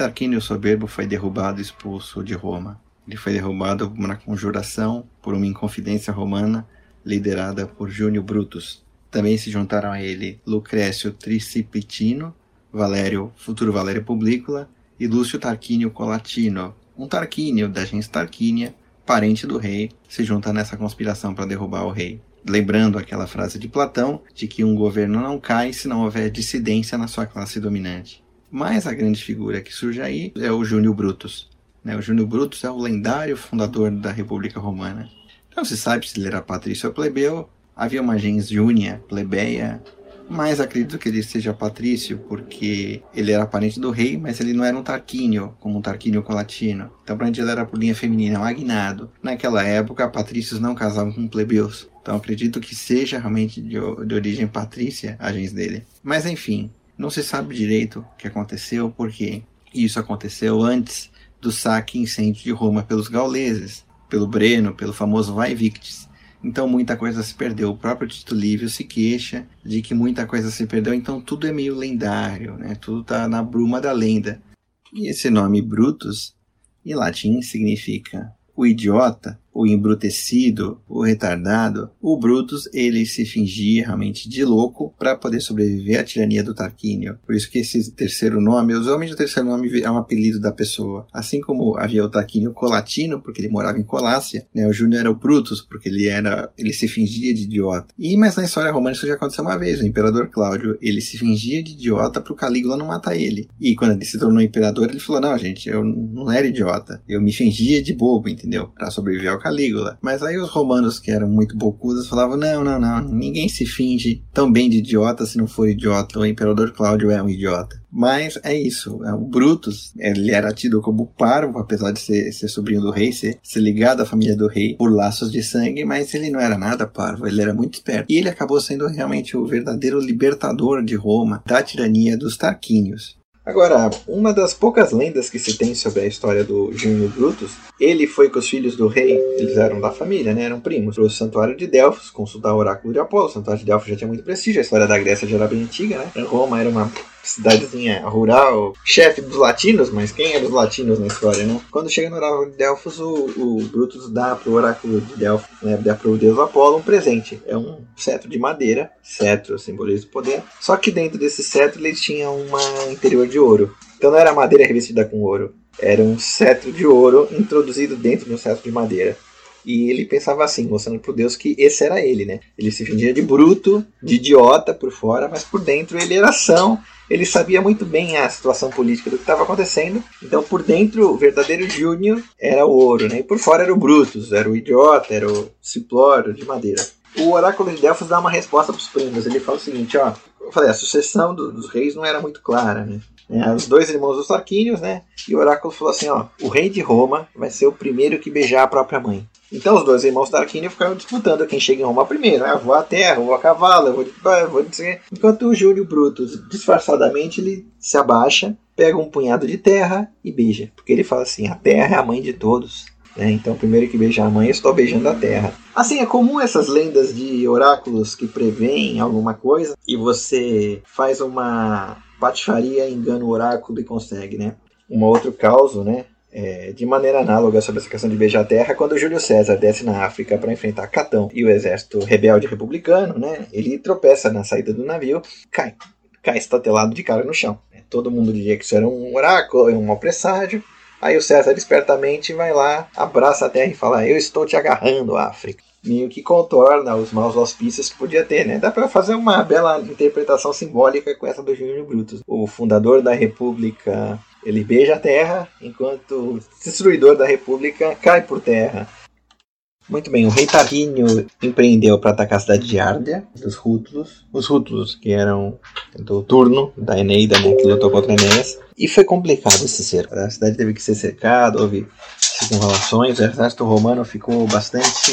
Tarquínio Soberbo foi derrubado e expulso de Roma. Ele foi derrubado uma conjuração, por uma inconfidência romana, liderada por Júnior Brutus. Também se juntaram a ele Lucrécio Tricipitino, Valério, futuro Valério Publícola, e Lúcio Tarquínio Colatino, um Tarquínio da gens Tarquínia, parente do rei, se junta nessa conspiração para derrubar o rei. Lembrando aquela frase de Platão de que um governo não cai se não houver dissidência na sua classe dominante. Mas a grande figura que surge aí é o Júnior Brutus. Né? O Júnior Brutus é o lendário fundador da República Romana. Não se sabe se ele era patrício ou plebeu. Havia uma gens júnia, plebeia, mas acredito que ele seja patrício porque ele era parente do rei, mas ele não era um tarquínio, como um tarquínio colatino. Então, para ele era por linha feminina, magnado. Naquela época, patrícios não casavam com plebeus. Então, acredito que seja realmente de, de origem patrícia a gens dele. Mas, enfim, não se sabe direito o que aconteceu, porque isso aconteceu antes do saque e incêndio de Roma pelos gauleses, pelo Breno, pelo famoso Vai Victis. Então muita coisa se perdeu. O próprio Tito Livio se queixa de que muita coisa se perdeu, então tudo é meio lendário, né? Tudo está na bruma da lenda. E esse nome Brutus, em latim, significa o idiota, o embrutecido, o retardado, o Brutus ele se fingia realmente de louco para poder sobreviver à tirania do Tarquínio. Por isso que esse terceiro nome, os homens do terceiro nome é um apelido da pessoa. Assim como havia o Tarquínio Colatino, porque ele morava em Colácia, né? o Júnior era o Brutus, porque ele era, ele se fingia de idiota. E mas na história romana isso já aconteceu uma vez. O imperador Cláudio ele se fingia de idiota para o Calígula não matar ele. E quando ele se tornou imperador ele falou não gente, eu não era idiota, eu me fingia de bobo, entendeu? Para sobreviver ao Calígula. Mas aí os romanos, que eram muito bocudos, falavam: não, não, não, ninguém se finge tão bem de idiota se não for idiota. O imperador Cláudio é um idiota. Mas é isso. É, o Brutus, ele era tido como parvo, apesar de ser, ser sobrinho do rei, ser, ser ligado à família do rei por laços de sangue, mas ele não era nada parvo, ele era muito esperto. E ele acabou sendo realmente o verdadeiro libertador de Roma da tirania dos Tarquínios. Agora, uma das poucas lendas que se tem sobre a história do Júnior Brutus, ele foi com os filhos do rei, eles eram da família, né, eram primos, para o santuário de Delfos, consultar o oráculo de Apolo. O santuário de Delfos já tinha muito prestígio, a história da Grécia já era bem antiga, né? Roma era uma cidadezinha rural, chefe dos latinos, mas quem é dos latinos na história, né? Quando chega no oráculo de Delfos, o, o Brutus dá pro oráculo de Delfos, né, dá pro deus Apolo um presente. É um cetro de madeira, cetro simboliza o poder, só que dentro desse cetro ele tinha uma interior de ouro. Então não era madeira revestida com ouro, era um cetro de ouro introduzido dentro de um cetro de madeira. E ele pensava assim, mostrando pro Deus que esse era ele, né? Ele se fingia de bruto, de idiota por fora, mas por dentro ele era ação. Ele sabia muito bem a situação política do que estava acontecendo. Então, por dentro, o verdadeiro Júnior era o ouro, né? E por fora era o Brutus, era o idiota, era o Ciplório de madeira. O oráculo de Delfos dá uma resposta para os primos. Ele fala o seguinte, ó. Eu falei, a sucessão do, dos reis não era muito clara, né? É, os dois irmãos dos Tarquínios, né? E o oráculo falou assim, ó. O rei de Roma vai ser o primeiro que beijar a própria mãe. Então os dois irmãos Tarquínio ficaram disputando quem chega em Roma primeiro. Eu vou a terra, vou a cavalo, eu vou, eu vou. Enquanto o Júlio Brutus, disfarçadamente, ele se abaixa, pega um punhado de terra e beija. Porque ele fala assim: a terra é a mãe de todos. Né? Então, primeiro que beijar a mãe, eu estou beijando a terra. Assim, é comum essas lendas de oráculos que preveem alguma coisa e você faz uma patifaria, engana o oráculo e consegue, né? Um outro caso, né? É, de maneira análoga sobre essa questão de beijar a terra, quando Júlio César desce na África para enfrentar Catão e o exército rebelde republicano, né, ele tropeça na saída do navio, cai, cai estatelado de cara no chão. Todo mundo diria que isso era um oráculo, um mau presságio. Aí o César espertamente vai lá, abraça a terra e fala: Eu estou te agarrando, África. Meio que contorna os maus auspícios que podia ter, né? Dá para fazer uma bela interpretação simbólica com essa do Júlio Brutus, o fundador da República ele beija a terra, enquanto o destruidor da república cai por terra. Muito bem, o rei Tarquínio empreendeu para atacar a cidade de Árdia, dos Rútulos. Os Rútulos, que eram do turno da Eneida, né, que lutou contra Enéas. E foi complicado esse cerco. A cidade teve que ser cercada, houve circunvalações, o exército romano ficou bastante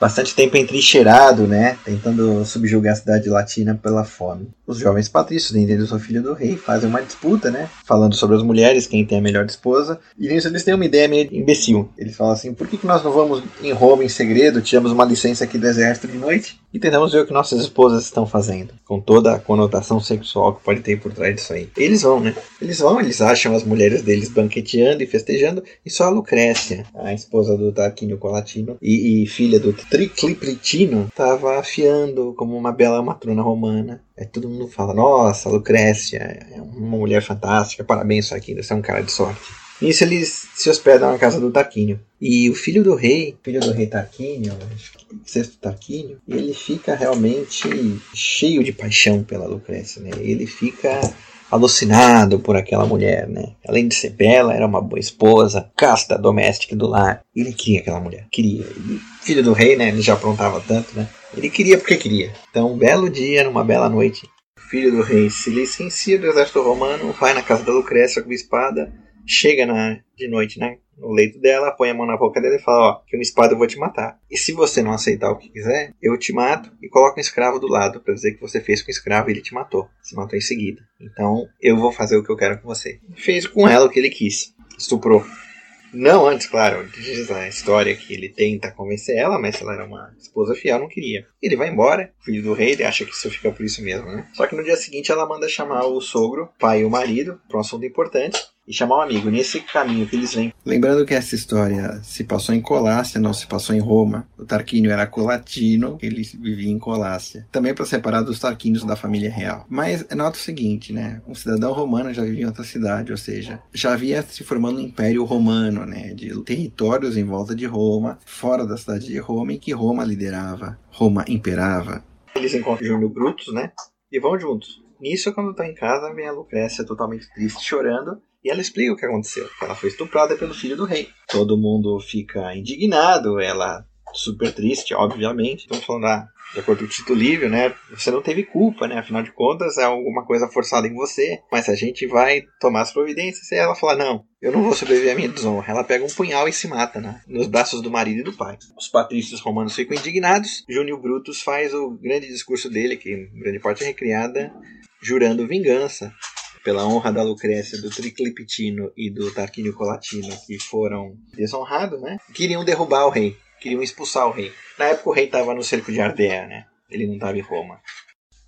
bastante tempo entrincheirado, né, tentando subjugar a cidade latina pela fome. Os jovens patrícios, entendendo sou filho do rei, fazem uma disputa, né, falando sobre as mulheres, quem tem a melhor esposa, e nisso eles têm uma ideia meio imbecil. Eles falam assim, por que, que nós não vamos em Roma em segredo, tiramos uma licença aqui do exército de noite, e tentamos ver o que nossas esposas estão fazendo, com toda a conotação sexual que pode ter por trás disso aí. Eles vão, né? Eles vão, eles acham as mulheres deles banqueteando e festejando, e só a Lucrécia, a esposa do Tarquínio Colatino e, e filha do Triclipritino, estava afiando como uma bela matrona romana. É, todo mundo fala, nossa, Lucrécia é uma mulher fantástica, parabéns, Tarquínio, você é um cara de sorte. Nisso eles se hospedam na casa do Tarquínio. E o filho do rei, filho do rei Tarquínio, sexto Tarquínio, ele fica realmente cheio de paixão pela Lucrécia, né? Ele fica alucinado por aquela mulher, né? Além de ser bela, era uma boa esposa, casta, doméstica do lar. Ele queria aquela mulher, queria. Ele, filho do rei, né? Ele já aprontava tanto, né? Ele queria porque queria. Então, um belo dia, numa bela noite, o filho do rei se licencia do exército romano, vai na casa da Lucrécia com espada, chega na, de noite, né? no leito dela, põe a mão na boca dela e fala: Ó, que uma espada eu vou te matar. E se você não aceitar o que quiser, eu te mato e coloco um escravo do lado para dizer que você fez com o escravo e ele te matou. Se matou em seguida. Então eu vou fazer o que eu quero com você. Fez com ela o que ele quis. Estuprou. Não antes, claro, diz a história que ele tenta convencer ela, mas ela era uma esposa fiel, não queria. Ele vai embora, filho do rei, ele acha que isso fica por isso mesmo, né? Só que no dia seguinte ela manda chamar o sogro, pai e o marido, para um assunto importante, e chamar um amigo nesse caminho que eles vêm. Lembrando que essa história se passou em Colácia, não se passou em Roma. O Tarquínio era colatino, ele vivia em Colácia. Também para separar dos Tarquínios da família real. Mas nota o seguinte, né? Um cidadão romano já vivia em outra cidade, ou seja, já havia se formando um império romano, né? De territórios em volta de Roma, fora da cidade de Roma, em que Roma liderava, Roma imperava. Eles encontram Júnior Brutus, né? E vão juntos. Nisso, quando tá em casa, vem a Lucrécia totalmente triste, chorando, e ela explica o que aconteceu. Ela foi estuprada pelo filho do rei. Todo mundo fica indignado, ela super triste, obviamente. Estamos falando, ah, de acordo com o Tito Livio, né? Você não teve culpa, né? Afinal de contas, é alguma coisa forçada em você. Mas a gente vai tomar as providências. E ela fala, não, eu não vou sobreviver à minha desonra. Ela pega um punhal e se mata, né? Nos braços do marido e do pai. Os patrícios romanos ficam indignados. Júnior Brutus faz o grande discurso dele, que em grande parte é recriada, jurando vingança pela honra da Lucrécia, do Tricliptino e do Tarquínio Colatino, que foram desonrados, né? Queriam derrubar o rei, queriam expulsar o rei. Na época o rei estava no cerco de Ardea, né? Ele não estava em Roma.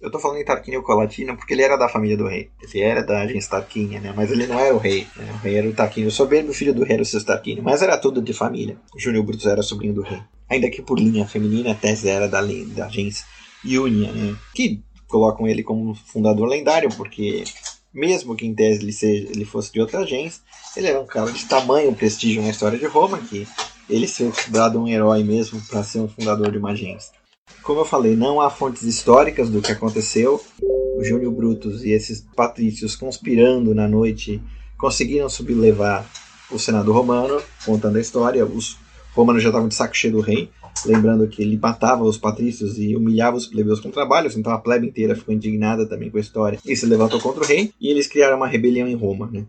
Eu tô falando em Tarquínio Colatino porque ele era da família do rei. Ele era da gens Tarquínia, né? Mas ele não era o rei. Né? O rei era o Tarquínio. Soberbo filho do rei era o seu Tarquínio. Mas era tudo de família. Júnior Brutus era sobrinho do rei. Ainda que por linha feminina, tese era da, da gens Iúnia, né? Que colocam ele como fundador lendário porque mesmo que em tese ele, seja, ele fosse de outra gens, ele era um cara de tamanho prestígio na história de Roma que ele ser considerado um herói mesmo para ser um fundador de uma gens. Como eu falei, não há fontes históricas do que aconteceu. O Júnior Brutus e esses patrícios conspirando na noite conseguiram sublevar o Senado romano, contando a história. Os romanos já estavam de saco cheio do rei, Lembrando que ele matava os patrícios e humilhava os plebeus com trabalhos, então a plebe inteira ficou indignada também com a história e se levantou contra o rei. E eles criaram uma rebelião em Roma, né?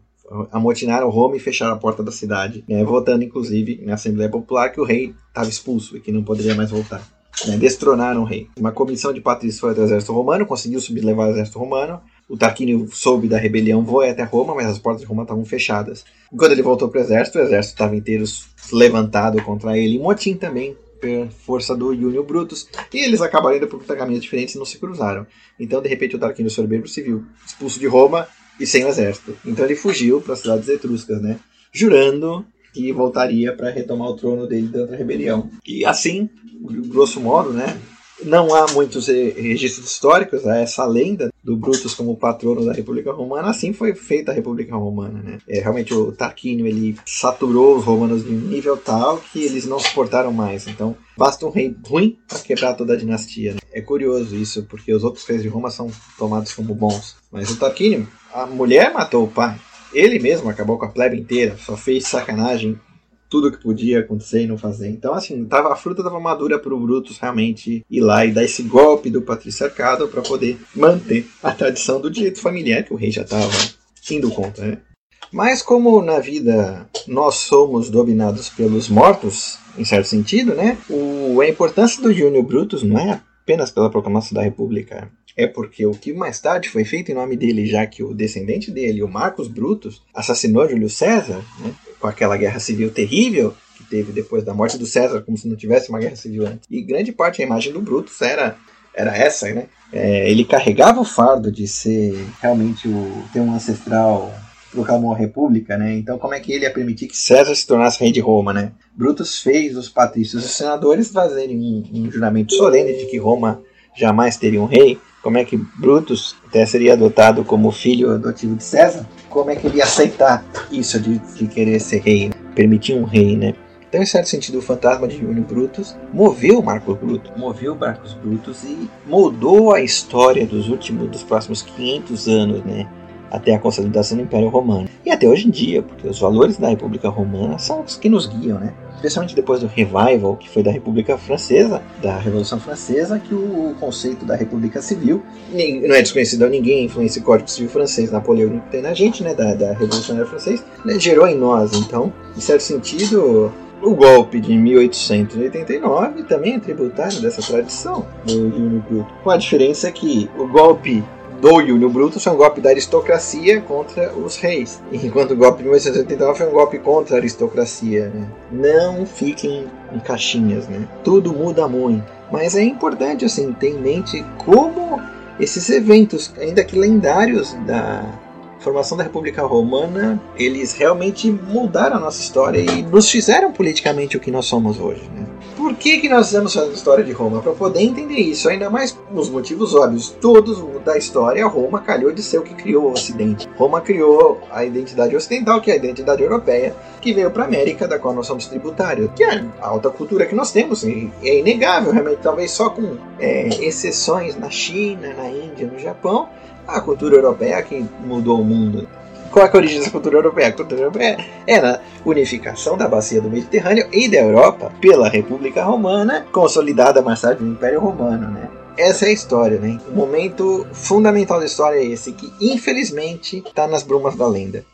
amotinaram Roma e fecharam a porta da cidade, né? votando inclusive na Assembleia Popular que o rei estava expulso e que não poderia mais voltar. Né? Destronaram o rei. Uma comissão de patrícios foi até o exército romano, conseguiu sublevar o exército romano. O Tarquínio soube da rebelião, foi até Roma, mas as portas de Roma estavam fechadas. Quando ele voltou para o exército, o exército estava inteiro levantado contra ele. E motim também força do Júnior Brutus, e eles acabaram indo por caminhos diferentes e não se cruzaram. Então, de repente, o Tarquínio Soberbo se viu expulso de Roma e sem o exército. Então ele fugiu para as cidades etruscas, né? Jurando que voltaria para retomar o trono dele durante a rebelião. E assim, grosso modo, né? Não há muitos registros históricos a essa lenda do Brutus como patrono da República Romana. Assim foi feita a República Romana, né? É, realmente o Tarquínio ele saturou os romanos de um nível tal que eles não suportaram mais. Então basta um rei ruim para quebrar toda a dinastia. Né? É curioso isso porque os outros reis de Roma são tomados como bons, mas o Tarquínio, a mulher matou o pai. Ele mesmo acabou com a plebe inteira, só fez sacanagem tudo que podia acontecer e não fazer. Então, assim, tava, a fruta estava madura para o Brutus realmente ir lá e dar esse golpe do patriciarcado para poder manter a tradição do direito familiar que o rei já estava indo contra, né? Mas como na vida nós somos dominados pelos mortos, em certo sentido, né? O, a importância do Júnior Brutus não é apenas pela proclamação da República, é porque o que mais tarde foi feito em nome dele, já que o descendente dele, o Marcos Brutus, assassinou Júlio César, né? Com aquela guerra civil terrível que teve depois da morte do César, como se não tivesse uma guerra civil antes. E grande parte da imagem do Brutus era, era essa, né? É, ele carregava o fardo de ser realmente o ter um ancestral proclamou a república, né? Então como é que ele ia permitir que César se tornasse rei de Roma, né? Brutus fez os patrícios e os senadores fazerem um, um juramento solene de que Roma jamais teria um rei. Como é que Brutus até seria adotado como filho adotivo de César? Como é que ele ia aceitar isso de, de querer ser rei, né? permitir um rei, né? Então, em certo sentido, o fantasma de Júnior Brutus moveu Marcos Brutus, moveu Marcos Brutus e moldou a história dos últimos, dos próximos 500 anos, né? Até a consolidação do Império Romano. E até hoje em dia, porque os valores da República Romana são os que nos guiam, né? Especialmente depois do revival, que foi da República Francesa, da Revolução Francesa, que o conceito da República Civil não é desconhecido a ninguém, influência do Código Civil francês, Napoleão tem na gente, né, da, da Revolução Francesa, né, gerou em nós. Então, em certo sentido, o golpe de 1889 também é tributário dessa tradição do Bruto. Com a diferença que o golpe do Júlio Brutus é um golpe da aristocracia contra os reis, enquanto o golpe de 1889 foi um golpe contra a aristocracia. Né? Não fiquem em caixinhas, né? Tudo muda muito. Mas é importante assim ter em mente como esses eventos, ainda que lendários da formação da República Romana, eles realmente mudaram a nossa história e nos fizeram politicamente o que nós somos hoje. Né? Por que, que nós estamos fazendo história de Roma? Para poder entender isso, ainda mais nos motivos óbvios. Todos da história, Roma calhou de ser o que criou o Ocidente. Roma criou a identidade ocidental, que é a identidade europeia, que veio para a América, da qual nós somos tributários, que é a alta cultura que nós temos. E é inegável, realmente, talvez só com é, exceções na China, na Índia, no Japão, a cultura europeia que mudou o mundo. Qual é a origem dessa cultura europeia? A cultura europeia era a unificação da bacia do Mediterrâneo e da Europa pela República Romana, consolidada mais tarde no Império Romano, né? Essa é a história, né? O momento fundamental da história é esse, que infelizmente está nas brumas da lenda.